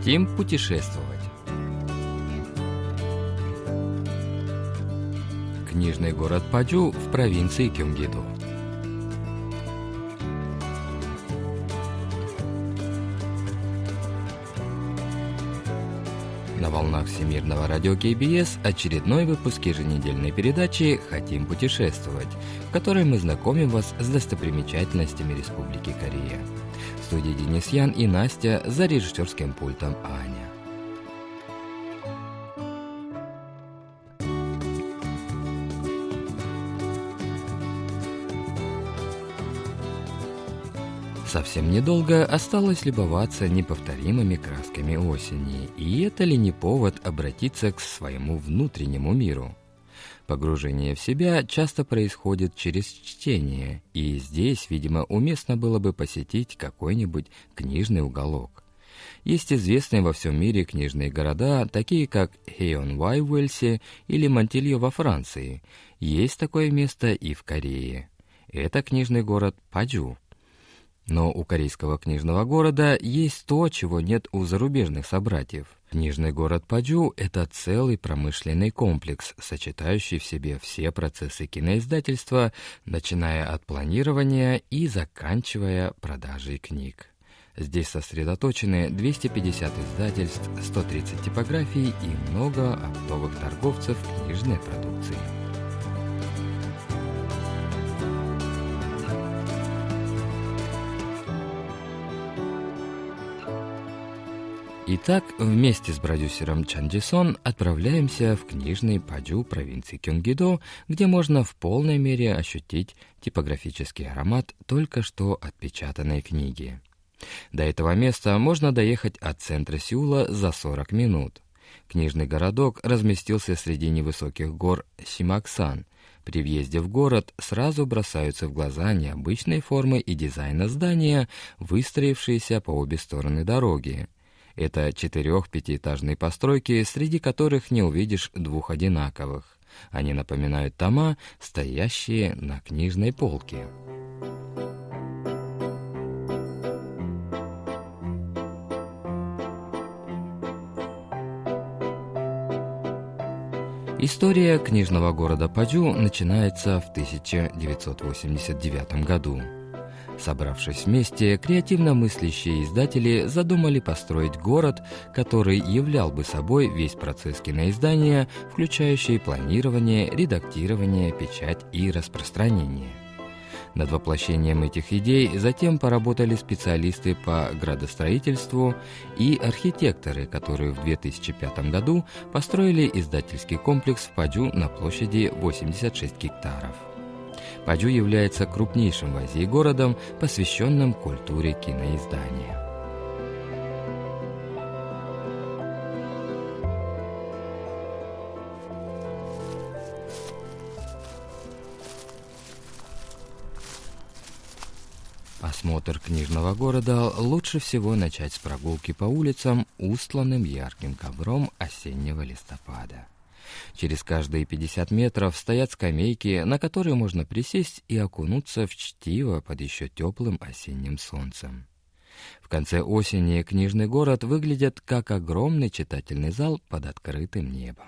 Хотим путешествовать. Книжный город Падю в провинции Кюмгиду. На волнах Всемирного радио КБС очередной выпуск еженедельной передачи «Хотим путешествовать», в которой мы знакомим вас с достопримечательностями Республики Корея. В студии Денис Ян и Настя за режиссерским пультом Аня. Совсем недолго осталось любоваться неповторимыми красками осени, и это ли не повод обратиться к своему внутреннему миру? Погружение в себя часто происходит через чтение, и здесь, видимо, уместно было бы посетить какой-нибудь книжный уголок. Есть известные во всем мире книжные города, такие как Хейон-Вай в Уэльсе или Монтильо во Франции. Есть такое место и в Корее. Это книжный город Паджу. Но у корейского книжного города есть то, чего нет у зарубежных собратьев. Книжный город Падю – это целый промышленный комплекс, сочетающий в себе все процессы киноиздательства, начиная от планирования и заканчивая продажей книг. Здесь сосредоточены 250 издательств, 130 типографий и много оптовых торговцев книжной продукции. Итак, вместе с продюсером Чан Джисон отправляемся в книжный Падю провинции Кёнгидо, где можно в полной мере ощутить типографический аромат только что отпечатанной книги. До этого места можно доехать от центра Сеула за 40 минут. Книжный городок разместился среди невысоких гор Симаксан. При въезде в город сразу бросаются в глаза необычные формы и дизайна здания, выстроившиеся по обе стороны дороги. Это четырех-пятиэтажные постройки, среди которых не увидишь двух одинаковых. Они напоминают тома, стоящие на книжной полке. История книжного города Падю начинается в 1989 году. Собравшись вместе, креативно мыслящие издатели задумали построить город, который являл бы собой весь процесс киноиздания, включающий планирование, редактирование, печать и распространение. Над воплощением этих идей затем поработали специалисты по градостроительству и архитекторы, которые в 2005 году построили издательский комплекс в Падю на площади 86 гектаров. Падю является крупнейшим в Азии городом, посвященным культуре киноиздания. Осмотр книжного города лучше всего начать с прогулки по улицам, устланным ярким ковром осеннего листопада. Через каждые 50 метров стоят скамейки, на которые можно присесть и окунуться в чтиво под еще теплым осенним солнцем. В конце осени книжный город выглядит как огромный читательный зал под открытым небом.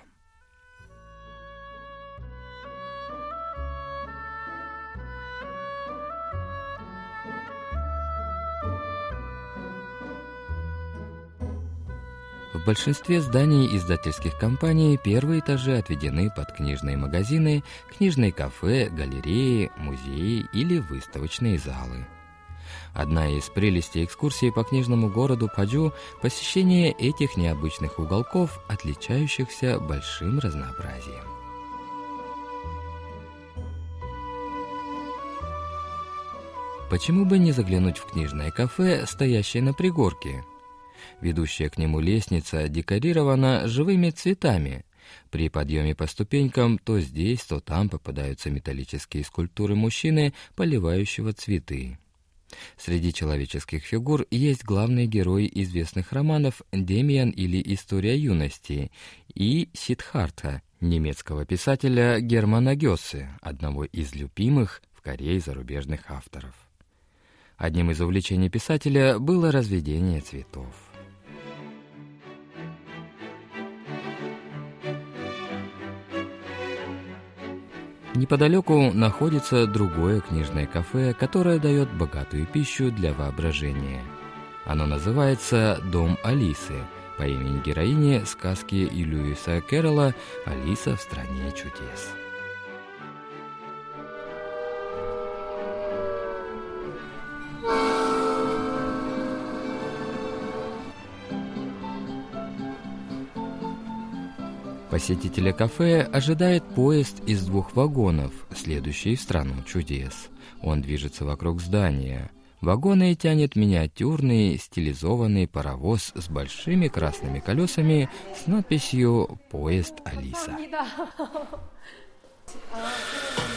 В большинстве зданий издательских компаний первые этажи отведены под книжные магазины, книжные кафе, галереи, музеи или выставочные залы. Одна из прелестей экскурсии по книжному городу Падю – посещение этих необычных уголков, отличающихся большим разнообразием. Почему бы не заглянуть в книжное кафе, стоящее на пригорке – Ведущая к нему лестница декорирована живыми цветами. При подъеме по ступенькам то здесь, то там попадаются металлические скульптуры мужчины, поливающего цветы. Среди человеческих фигур есть главные герои известных романов «Демиан» или «История юности» и «Сидхарта» немецкого писателя Германа Гёссе, одного из любимых в Корее зарубежных авторов. Одним из увлечений писателя было разведение цветов. Неподалеку находится другое книжное кафе, которое дает богатую пищу для воображения. Оно называется «Дом Алисы», по имени героини сказки Льюиса Кэрролла «Алиса в стране чудес». Посетителя кафе ожидает поезд из двух вагонов, следующий в страну чудес. Он движется вокруг здания. Вагоны тянет миниатюрный стилизованный паровоз с большими красными колесами с надписью «Поезд Алиса».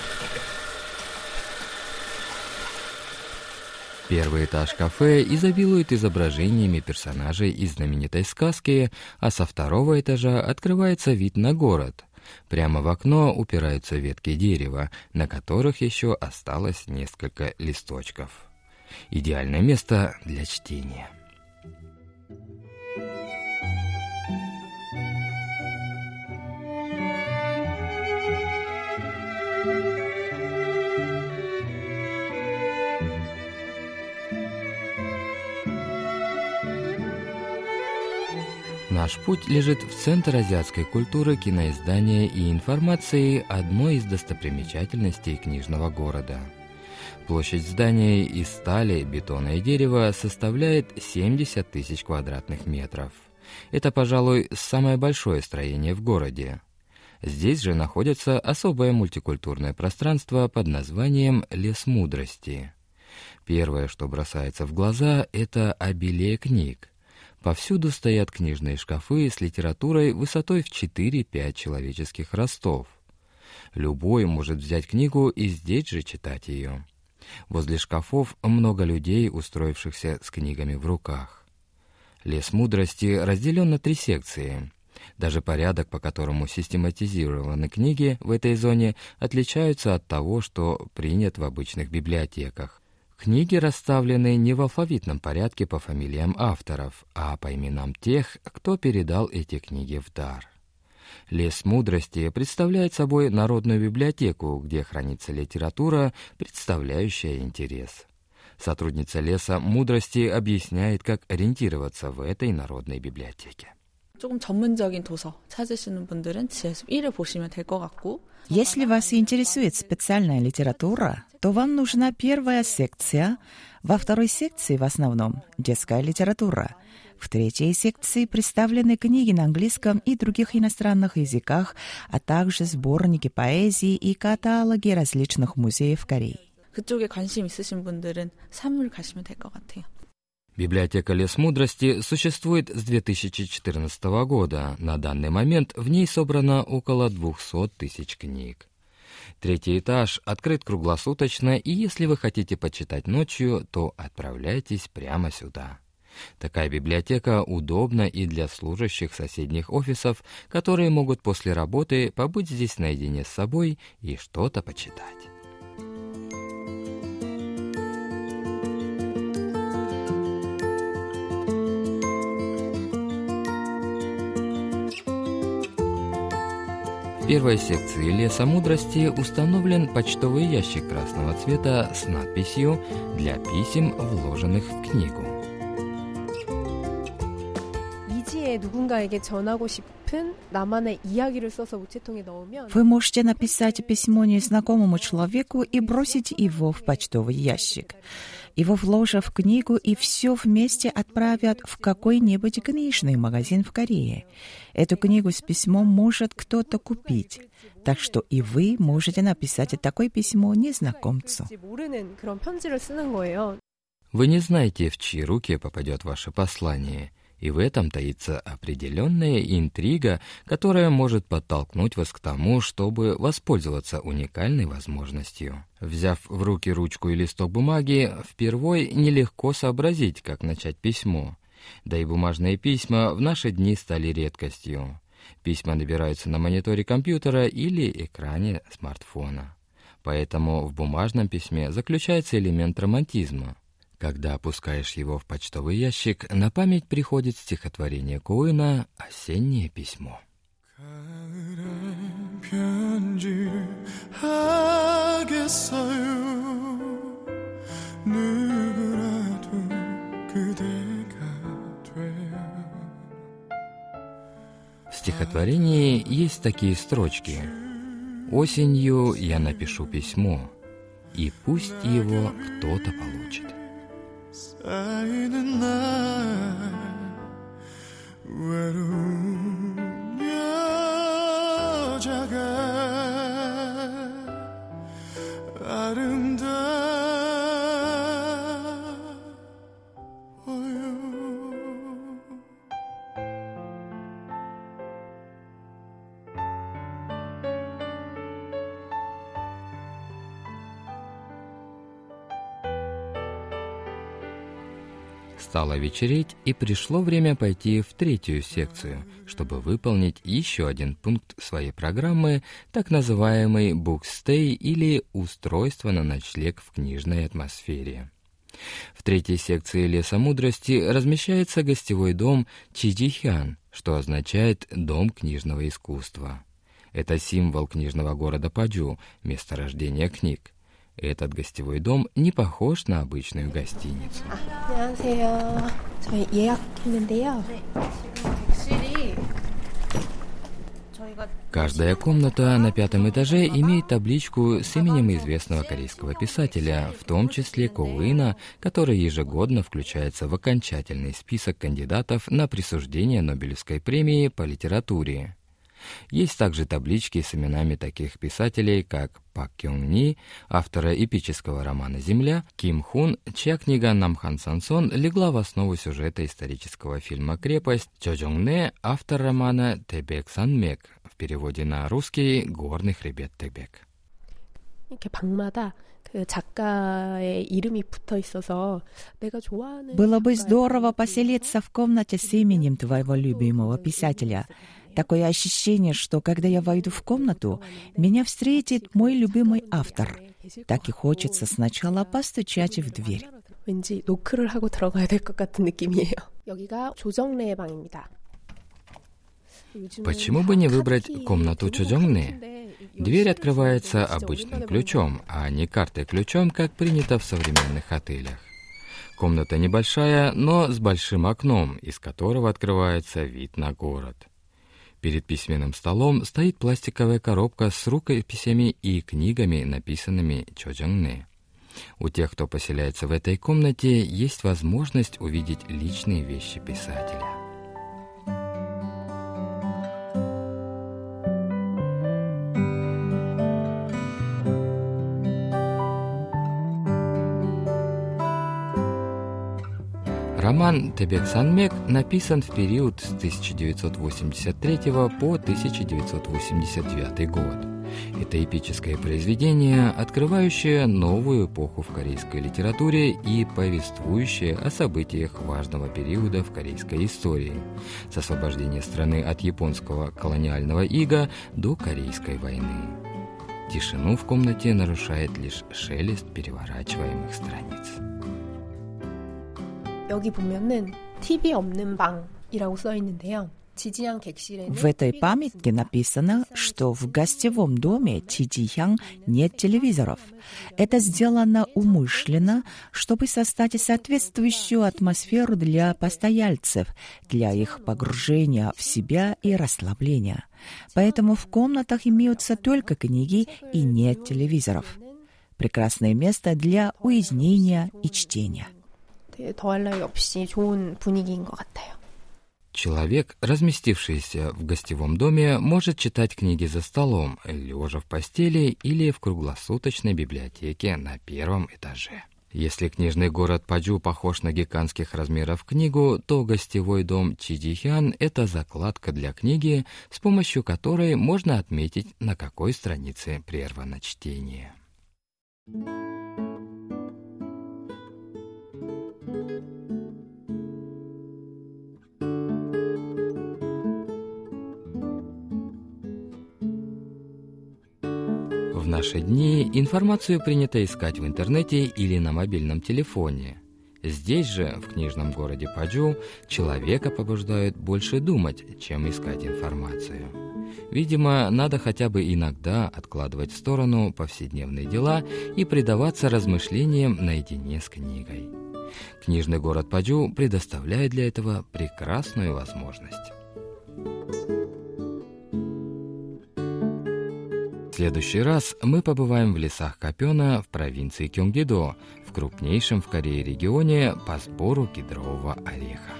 Первый этаж кафе изобилует изображениями персонажей из знаменитой сказки, а со второго этажа открывается вид на город. Прямо в окно упираются ветки дерева, на которых еще осталось несколько листочков. Идеальное место для чтения. Наш путь лежит в центр азиатской культуры, киноиздания и информации одной из достопримечательностей книжного города. Площадь здания из стали, бетона и дерева составляет 70 тысяч квадратных метров. Это, пожалуй, самое большое строение в городе. Здесь же находится особое мультикультурное пространство под названием «Лес мудрости». Первое, что бросается в глаза, это обилие книг – Повсюду стоят книжные шкафы с литературой высотой в 4-5 человеческих ростов. Любой может взять книгу и здесь же читать ее. Возле шкафов много людей, устроившихся с книгами в руках. Лес мудрости разделен на три секции. Даже порядок, по которому систематизированы книги в этой зоне, отличаются от того, что принят в обычных библиотеках. Книги расставлены не в алфавитном порядке по фамилиям авторов, а по именам тех, кто передал эти книги в дар. Лес мудрости представляет собой народную библиотеку, где хранится литература, представляющая интерес. Сотрудница леса мудрости объясняет, как ориентироваться в этой народной библиотеке. 조금 전문적인 도서 찾으시는 분들은 지하숲 1을 보시면 될 것 같고 Если вас интересует специальная литература, то вам нужна первая секция, во второй секции в основном детская литература, в третьей секции представлены книги на английском и других иностранных языках, а также сборники поэзии и каталоги различных музеев Кореи. 그쪽에 관심 있으신 분들은 3을 가시면 될 것 같아요. Библиотека «Лес мудрости» существует с 2014 года. На данный момент в ней собрано около 200 тысяч книг. Третий этаж открыт круглосуточно, и если вы хотите почитать ночью, то отправляйтесь прямо сюда. Такая библиотека удобна и для служащих соседних офисов, которые могут после работы побыть здесь наедине с собой и что-то почитать. В первой секции «Леса мудрости» установлен почтовый ящик красного цвета с надписью «Для писем, вложенных в книгу». Вы можете написать письмо незнакомому человеку и бросить его в почтовый ящик. Его вложат в книгу и все вместе отправят в какой-нибудь книжный магазин в Корее. Эту книгу с письмом может кто-то купить. Так что и вы можете написать такое письмо незнакомцу. Вы не знаете, в чьи руки попадет ваше послание – и в этом таится определенная интрига, которая может подтолкнуть вас к тому, чтобы воспользоваться уникальной возможностью. Взяв в руки ручку и листок бумаги, впервой нелегко сообразить, как начать письмо. Да и бумажные письма в наши дни стали редкостью. Письма набираются на мониторе компьютера или экране смартфона. Поэтому в бумажном письме заключается элемент романтизма – когда опускаешь его в почтовый ящик, на память приходит стихотворение Коэна «Осеннее письмо». В стихотворении есть такие строчки. «Осенью я напишу письмо, и пусть его кто-то получит». 쌓이는 날 외로움. Стало вечереть, и пришло время пойти в третью секцию, чтобы выполнить еще один пункт своей программы, так называемый «букстей» или «устройство на ночлег в книжной атмосфере». В третьей секции «Леса мудрости» размещается гостевой дом Чидихян, что означает «дом книжного искусства». Это символ книжного города Паджу, место рождения книг. Этот гостевой дом не похож на обычную гостиницу. Каждая комната на пятом этаже имеет табличку с именем известного корейского писателя, в том числе Коуина, который ежегодно включается в окончательный список кандидатов на присуждение Нобелевской премии по литературе. Есть также таблички с именами таких писателей, как Пак Кён Ни, автора эпического романа «Земля», Ким Хун, чья книга «Намхан Сансон» легла в основу сюжета исторического фильма «Крепость», Чо Чонг Не, автор романа «Тебек Санмек», в переводе на русский «Горный хребет Тебек». Было бы здорово поселиться в комнате с именем твоего любимого писателя. Такое ощущение, что когда я войду в комнату, меня встретит мой любимый автор. Так и хочется сначала постучать в дверь. 왠지 노크를 하고 들어가야 될 것 같은 느낌이에요. 여기가 조정래의 방입니다. Почему бы не выбрать комнату Чожонгны? Дверь открывается обычным ключом, а не картой-ключом, как принято в современных отелях. Комната небольшая, но с большим окном, из которого открывается вид на город. Перед письменным столом стоит пластиковая коробка с рукописями и книгами, написанными Чожонгны. У тех, кто поселяется в этой комнате, есть возможность увидеть личные вещи писателя. Роман «Тебек Санмек» написан в период с 1983 по 1989 год. Это эпическое произведение, открывающее новую эпоху в корейской литературе и повествующее о событиях важного периода в корейской истории, с освобождения страны от японского колониального ига до Корейской войны. Тишину в комнате нарушает лишь шелест переворачиваемых страниц. В этой памятке написано, что в гостевом доме Чичихян нет телевизоров. Это сделано умышленно, чтобы создать соответствующую атмосферу для постояльцев, для их погружения в себя и расслабления. Поэтому в комнатах имеются только книги и нет телевизоров. Прекрасное место для уединения и чтения. 더할 나위 없이 좋은 분위기인 것 같아요. Человек, разместившийся в гостевом доме, может читать книги за столом, лежа в постели или в круглосуточной библиотеке на первом этаже. Если книжный город Паджу похож на гигантских размеров книгу, то гостевой дом Чидихян — это закладка для книги, с помощью которой можно отметить, на какой странице прервано чтение. thank you Наши дни информацию принято искать в интернете или на мобильном телефоне. Здесь же, в книжном городе Паджу, человека побуждают больше думать, чем искать информацию. Видимо, надо хотя бы иногда откладывать в сторону повседневные дела и предаваться размышлениям наедине с книгой. Книжный город Падю предоставляет для этого прекрасную возможность. Следующий раз мы побываем в лесах Копена в провинции Кёнгидо, в крупнейшем в Корее регионе по сбору кедрового ореха.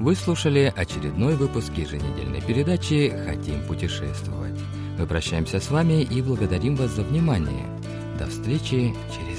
Вы слушали очередной выпуск еженедельной передачи «Хотим путешествовать». Мы прощаемся с вами и благодарим вас за внимание. До встречи через